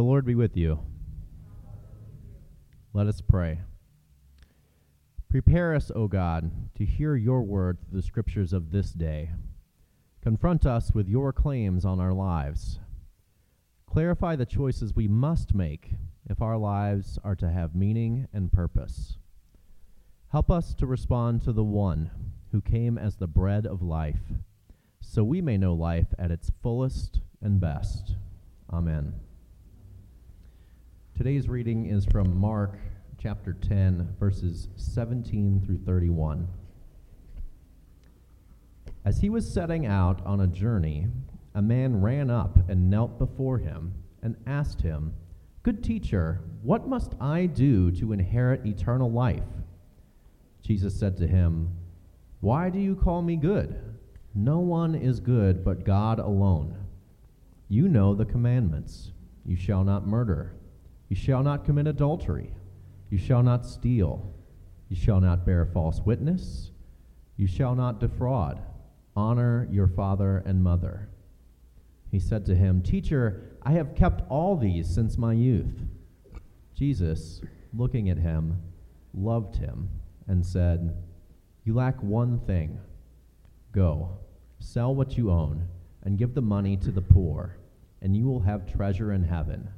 The Lord be with you. Let us pray. Prepare us, O God, to hear your word through the scriptures of this day. Confront us with your claims on our lives. Clarify the choices we must make if our lives are to have meaning and purpose. Help us to respond to the one who came as the bread of life, so we may know life at its fullest and best. Amen. Today's reading is from Mark chapter 10, verses 17 through 31. As he was setting out on a journey, a man ran up and knelt before him and asked him, Good teacher, what must I do to inherit eternal life? Jesus said to him, Why do you call me good? No one is good but God alone. You know the commandments. You shall not murder. You shall not commit adultery. You shall not steal. You shall not bear false witness. You shall not defraud. Honor your father and mother. He said to him, Teacher, I have kept all these since my youth. Jesus, looking at him, loved him and said, You lack one thing. Go, sell what you own, and give the money to the poor, and you will have treasure in heaven.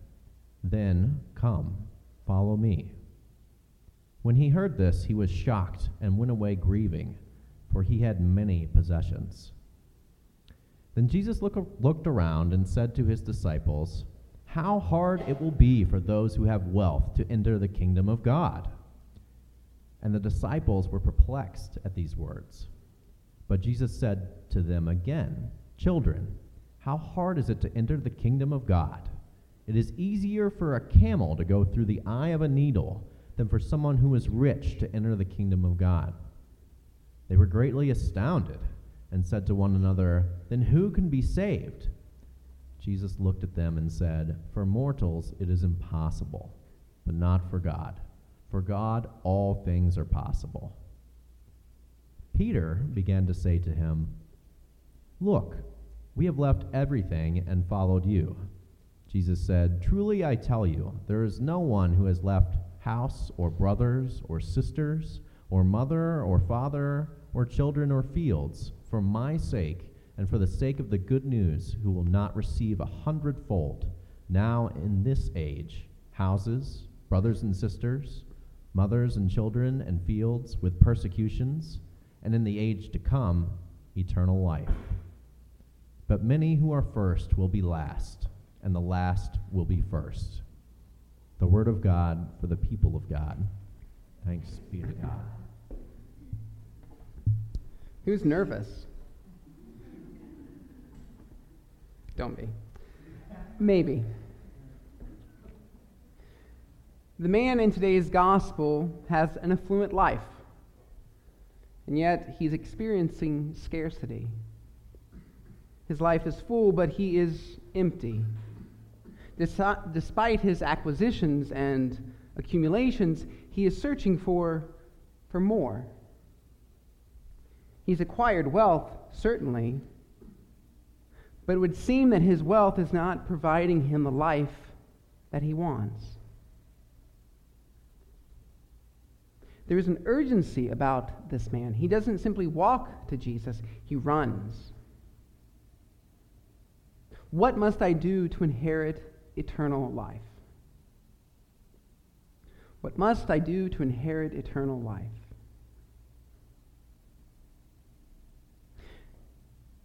Then come, follow me. When he heard this, he was shocked and went away grieving, for he had many possessions. Then Jesus look, looked around and said to his disciples, How hard it will be for those who have wealth to enter the kingdom of God. And the disciples were perplexed at these words. But Jesus said to them again, Children, how hard is it to enter the kingdom of God? It is easier for a camel to go through the eye of a needle than for someone who is rich to enter the kingdom of God. They were greatly astounded and said to one another, Then who can be saved? Jesus looked at them and said, For mortals it is impossible, but not for God. For God all things are possible. Peter began to say to him, Look, we have left everything and followed you. Jesus said, Truly I tell you, there is no one who has left house or brothers or sisters or mother or father or children or fields for my sake and for the sake of the good news who will not receive a hundredfold now in this age houses, brothers and sisters, mothers and children and fields with persecutions, and in the age to come, eternal life. But many who are first will be last and the last will be first. The word of God for the people of God. Thanks be to God. Who's nervous? Don't be. Maybe. The man in today's gospel has an affluent life, and yet he's experiencing scarcity. His life is full, but he is empty despite his acquisitions and accumulations, he is searching for, for more. He's acquired wealth, certainly, but it would seem that his wealth is not providing him the life that he wants. There is an urgency about this man. He doesn't simply walk to Jesus, he runs. What must I do to inherit eternal life? What must I do to inherit eternal life?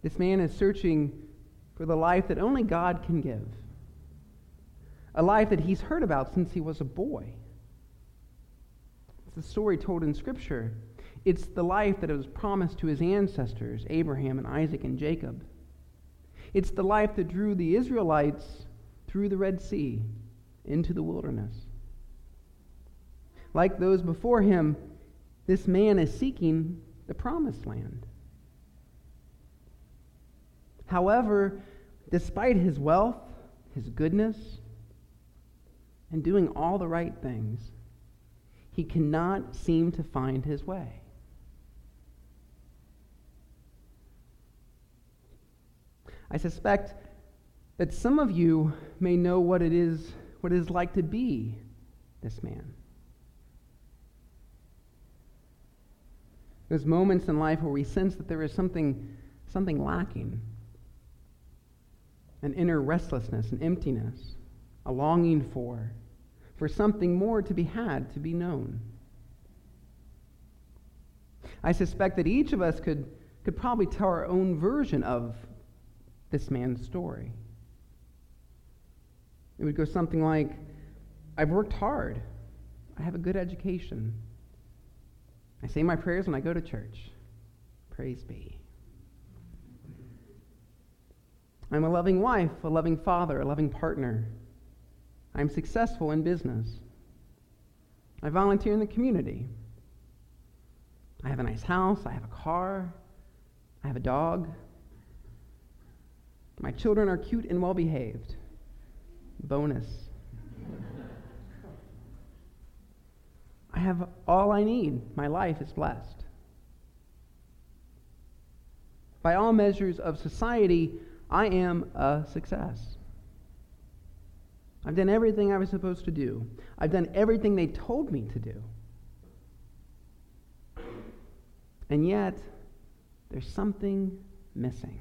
This man is searching for the life that only God can give, a life that he's heard about since he was a boy. It's the story told in Scripture. It's the life that was promised to his ancestors, Abraham and Isaac and Jacob. It's the life that drew the Israelites through the Red Sea into the wilderness. Like those before him, this man is seeking the promised land. However, despite his wealth, his goodness, and doing all the right things, he cannot seem to find his way. I suspect that some of you may know what it is what it is like to be this man. There's moments in life where we sense that there is something, something lacking an inner restlessness, an emptiness, a longing for, for something more to be had, to be known. I suspect that each of us could, could probably tell our own version of this man's story. It would go something like I've worked hard, I have a good education, I say my prayers when I go to church. Praise be. I'm a loving wife, a loving father, a loving partner. I'm successful in business. I volunteer in the community. I have a nice house. I have a car. I have a dog. My children are cute and well behaved. Bonus. I have all I need. My life is blessed. By all measures of society, I am a success. I've done everything I was supposed to do. I've done everything they told me to do. And yet, there's something missing.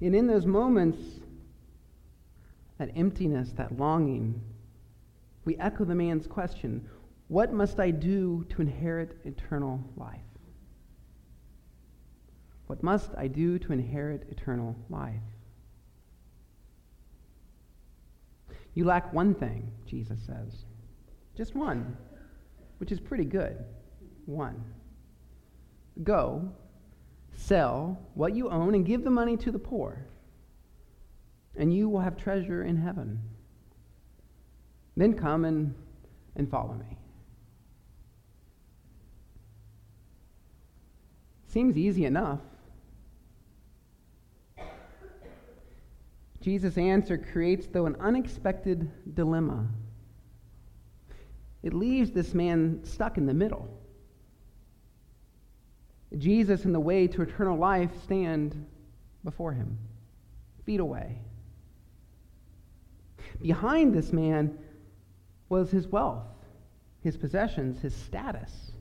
And in those moments, that emptiness, that longing, we echo the man's question What must I do to inherit eternal life? What must I do to inherit eternal life? You lack one thing, Jesus says. Just one, which is pretty good. One. Go, sell what you own, and give the money to the poor, and you will have treasure in heaven. Then come and, and follow me. Seems easy enough. Jesus' answer creates, though, an unexpected dilemma. It leaves this man stuck in the middle. Jesus and the way to eternal life stand before him, feet away. Behind this man was his wealth, his possessions, his status.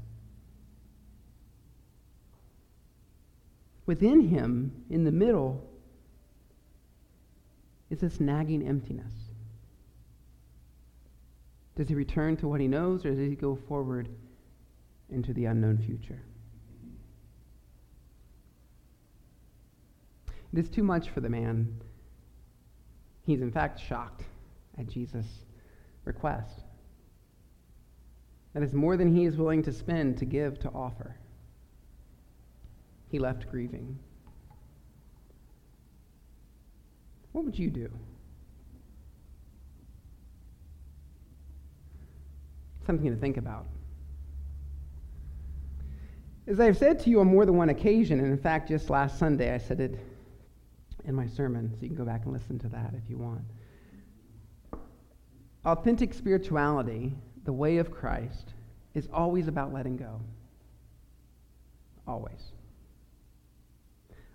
Within him, in the middle, is this nagging emptiness. Does he return to what he knows, or does he go forward into the unknown future? It is too much for the man. He's, in fact, shocked at Jesus' request. That is more than he is willing to spend, to give, to offer. He left grieving. What would you do? Something to think about. As I've said to you on more than one occasion, and in fact, just last Sunday I said it in my sermon, so you can go back and listen to that if you want. Authentic spirituality, the way of Christ, is always about letting go. Always.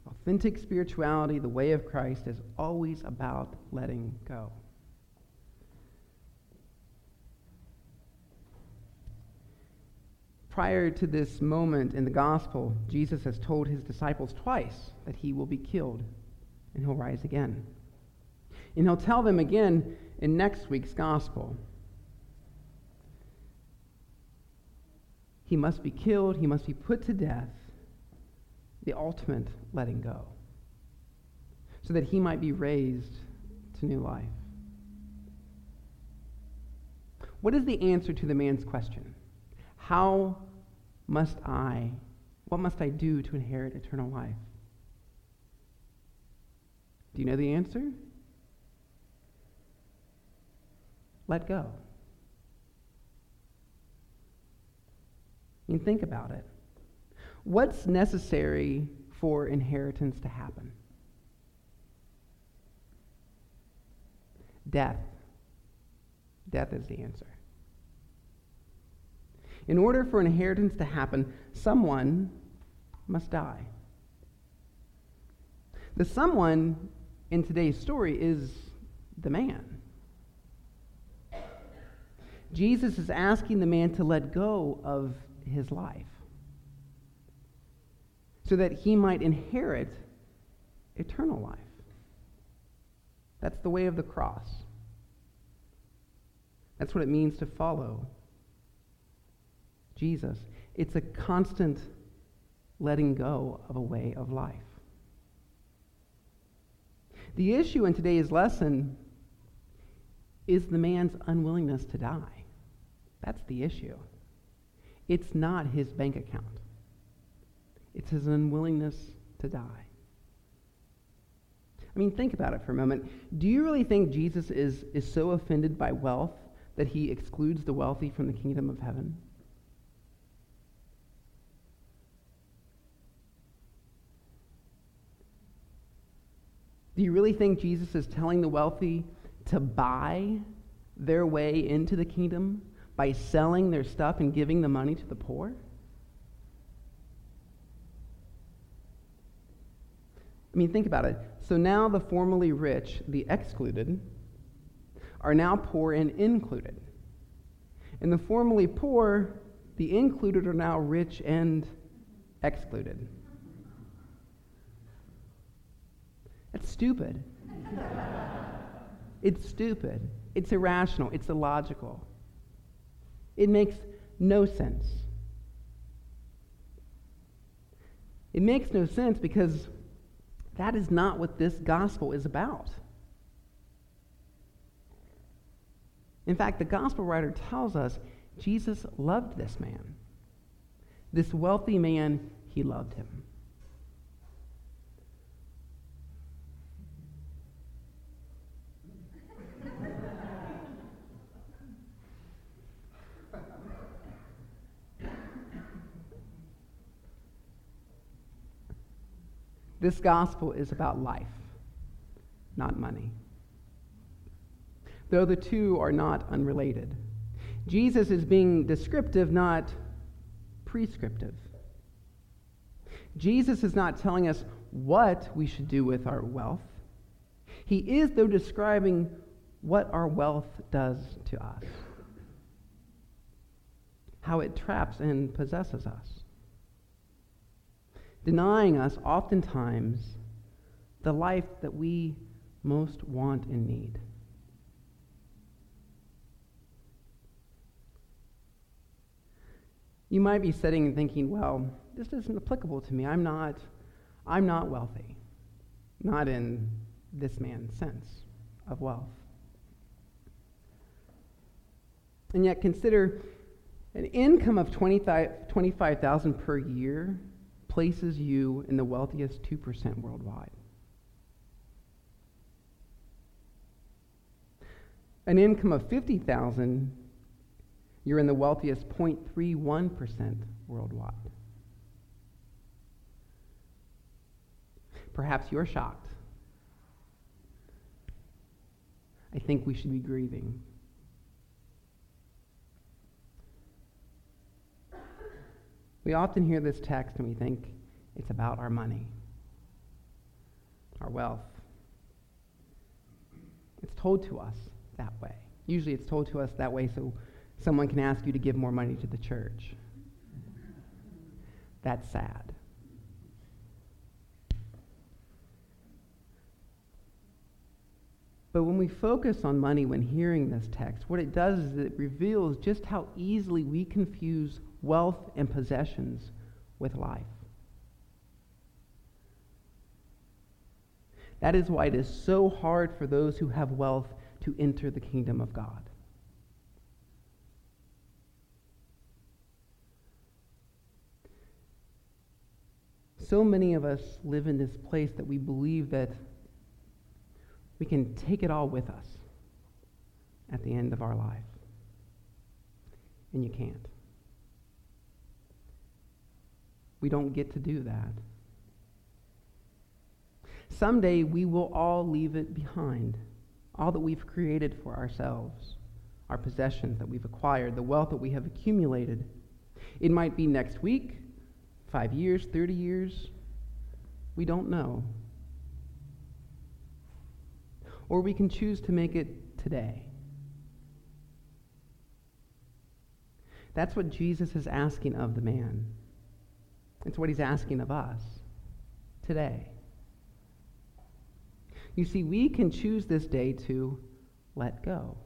Authentic spirituality, the way of Christ, is always about letting go. Prior to this moment in the gospel, Jesus has told his disciples twice that he will be killed and he'll rise again. And he'll tell them again in next week's gospel. He must be killed, he must be put to death, the ultimate letting go, so that he might be raised to new life. What is the answer to the man's question? How must I, what must I do to inherit eternal life? Do you know the answer? Let go. I mean, think about it. What's necessary for inheritance to happen? Death. Death is the answer. In order for inheritance to happen, someone must die. The someone in today's story is the man. Jesus is asking the man to let go of his life so that he might inherit eternal life. That's the way of the cross. That's what it means to follow Jesus. It's a constant letting go of a way of life. The issue in today's lesson is the man's unwillingness to die. That's the issue. It's not his bank account, it's his unwillingness to die. I mean, think about it for a moment. Do you really think Jesus is, is so offended by wealth that he excludes the wealthy from the kingdom of heaven? Do you really think Jesus is telling the wealthy to buy their way into the kingdom by selling their stuff and giving the money to the poor? I mean, think about it. So now the formerly rich, the excluded, are now poor and included. And the formerly poor, the included, are now rich and excluded. That's stupid. it's stupid. It's irrational. It's illogical. It makes no sense. It makes no sense because that is not what this gospel is about. In fact, the gospel writer tells us Jesus loved this man. This wealthy man, he loved him. This gospel is about life, not money. Though the two are not unrelated. Jesus is being descriptive, not prescriptive. Jesus is not telling us what we should do with our wealth. He is, though, describing what our wealth does to us, how it traps and possesses us denying us oftentimes the life that we most want and need. You might be sitting and thinking, well, this isn't applicable to me. I'm not, I'm not wealthy. Not in this man's sense of wealth. And yet consider an income of 25,000 per year places you in the wealthiest 2% worldwide. An income of 50,000, you're in the wealthiest 0.31% worldwide. Perhaps you're shocked. I think we should be grieving. We often hear this text and we think it's about our money, our wealth. It's told to us that way. Usually it's told to us that way so someone can ask you to give more money to the church. That's sad. But when we focus on money when hearing this text, what it does is it reveals just how easily we confuse wealth and possessions with life. That is why it is so hard for those who have wealth to enter the kingdom of God. So many of us live in this place that we believe that we can take it all with us at the end of our life. And you can't. We don't get to do that. Someday we will all leave it behind. All that we've created for ourselves, our possessions that we've acquired, the wealth that we have accumulated. It might be next week, five years, 30 years. We don't know. or we can choose to make it today. That's what Jesus is asking of the man. It's what he's asking of us today. You see, we can choose this day to let go,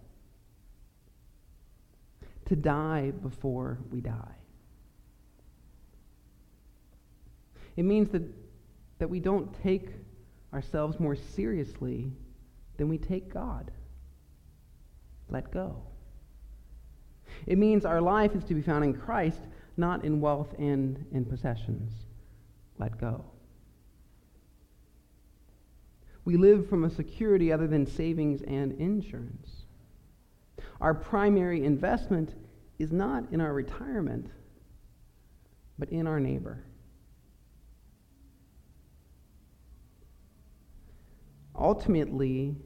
to die before we die. It means that, that we don't take ourselves more seriously than we take God. Let go. It means our life is to be found in Christ, not in wealth and in possessions. Let go. We live from a security other than savings and insurance. Our primary investment is not in our retirement, but in our neighbor. Ultimately,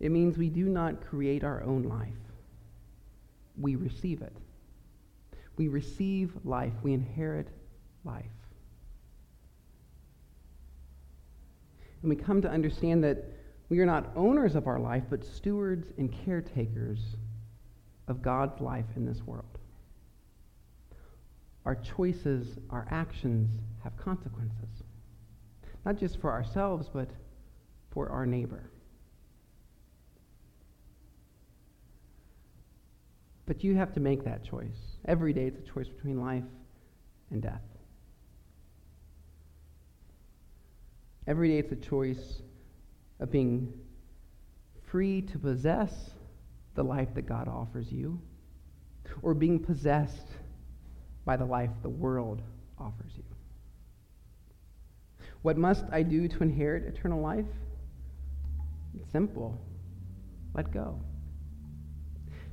it means we do not create our own life. We receive it. We receive life. We inherit life. And we come to understand that we are not owners of our life, but stewards and caretakers of God's life in this world. Our choices, our actions have consequences, not just for ourselves, but for our neighbor. But you have to make that choice. Every day it's a choice between life and death. Every day it's a choice of being free to possess the life that God offers you or being possessed by the life the world offers you. What must I do to inherit eternal life? It's simple. Let go.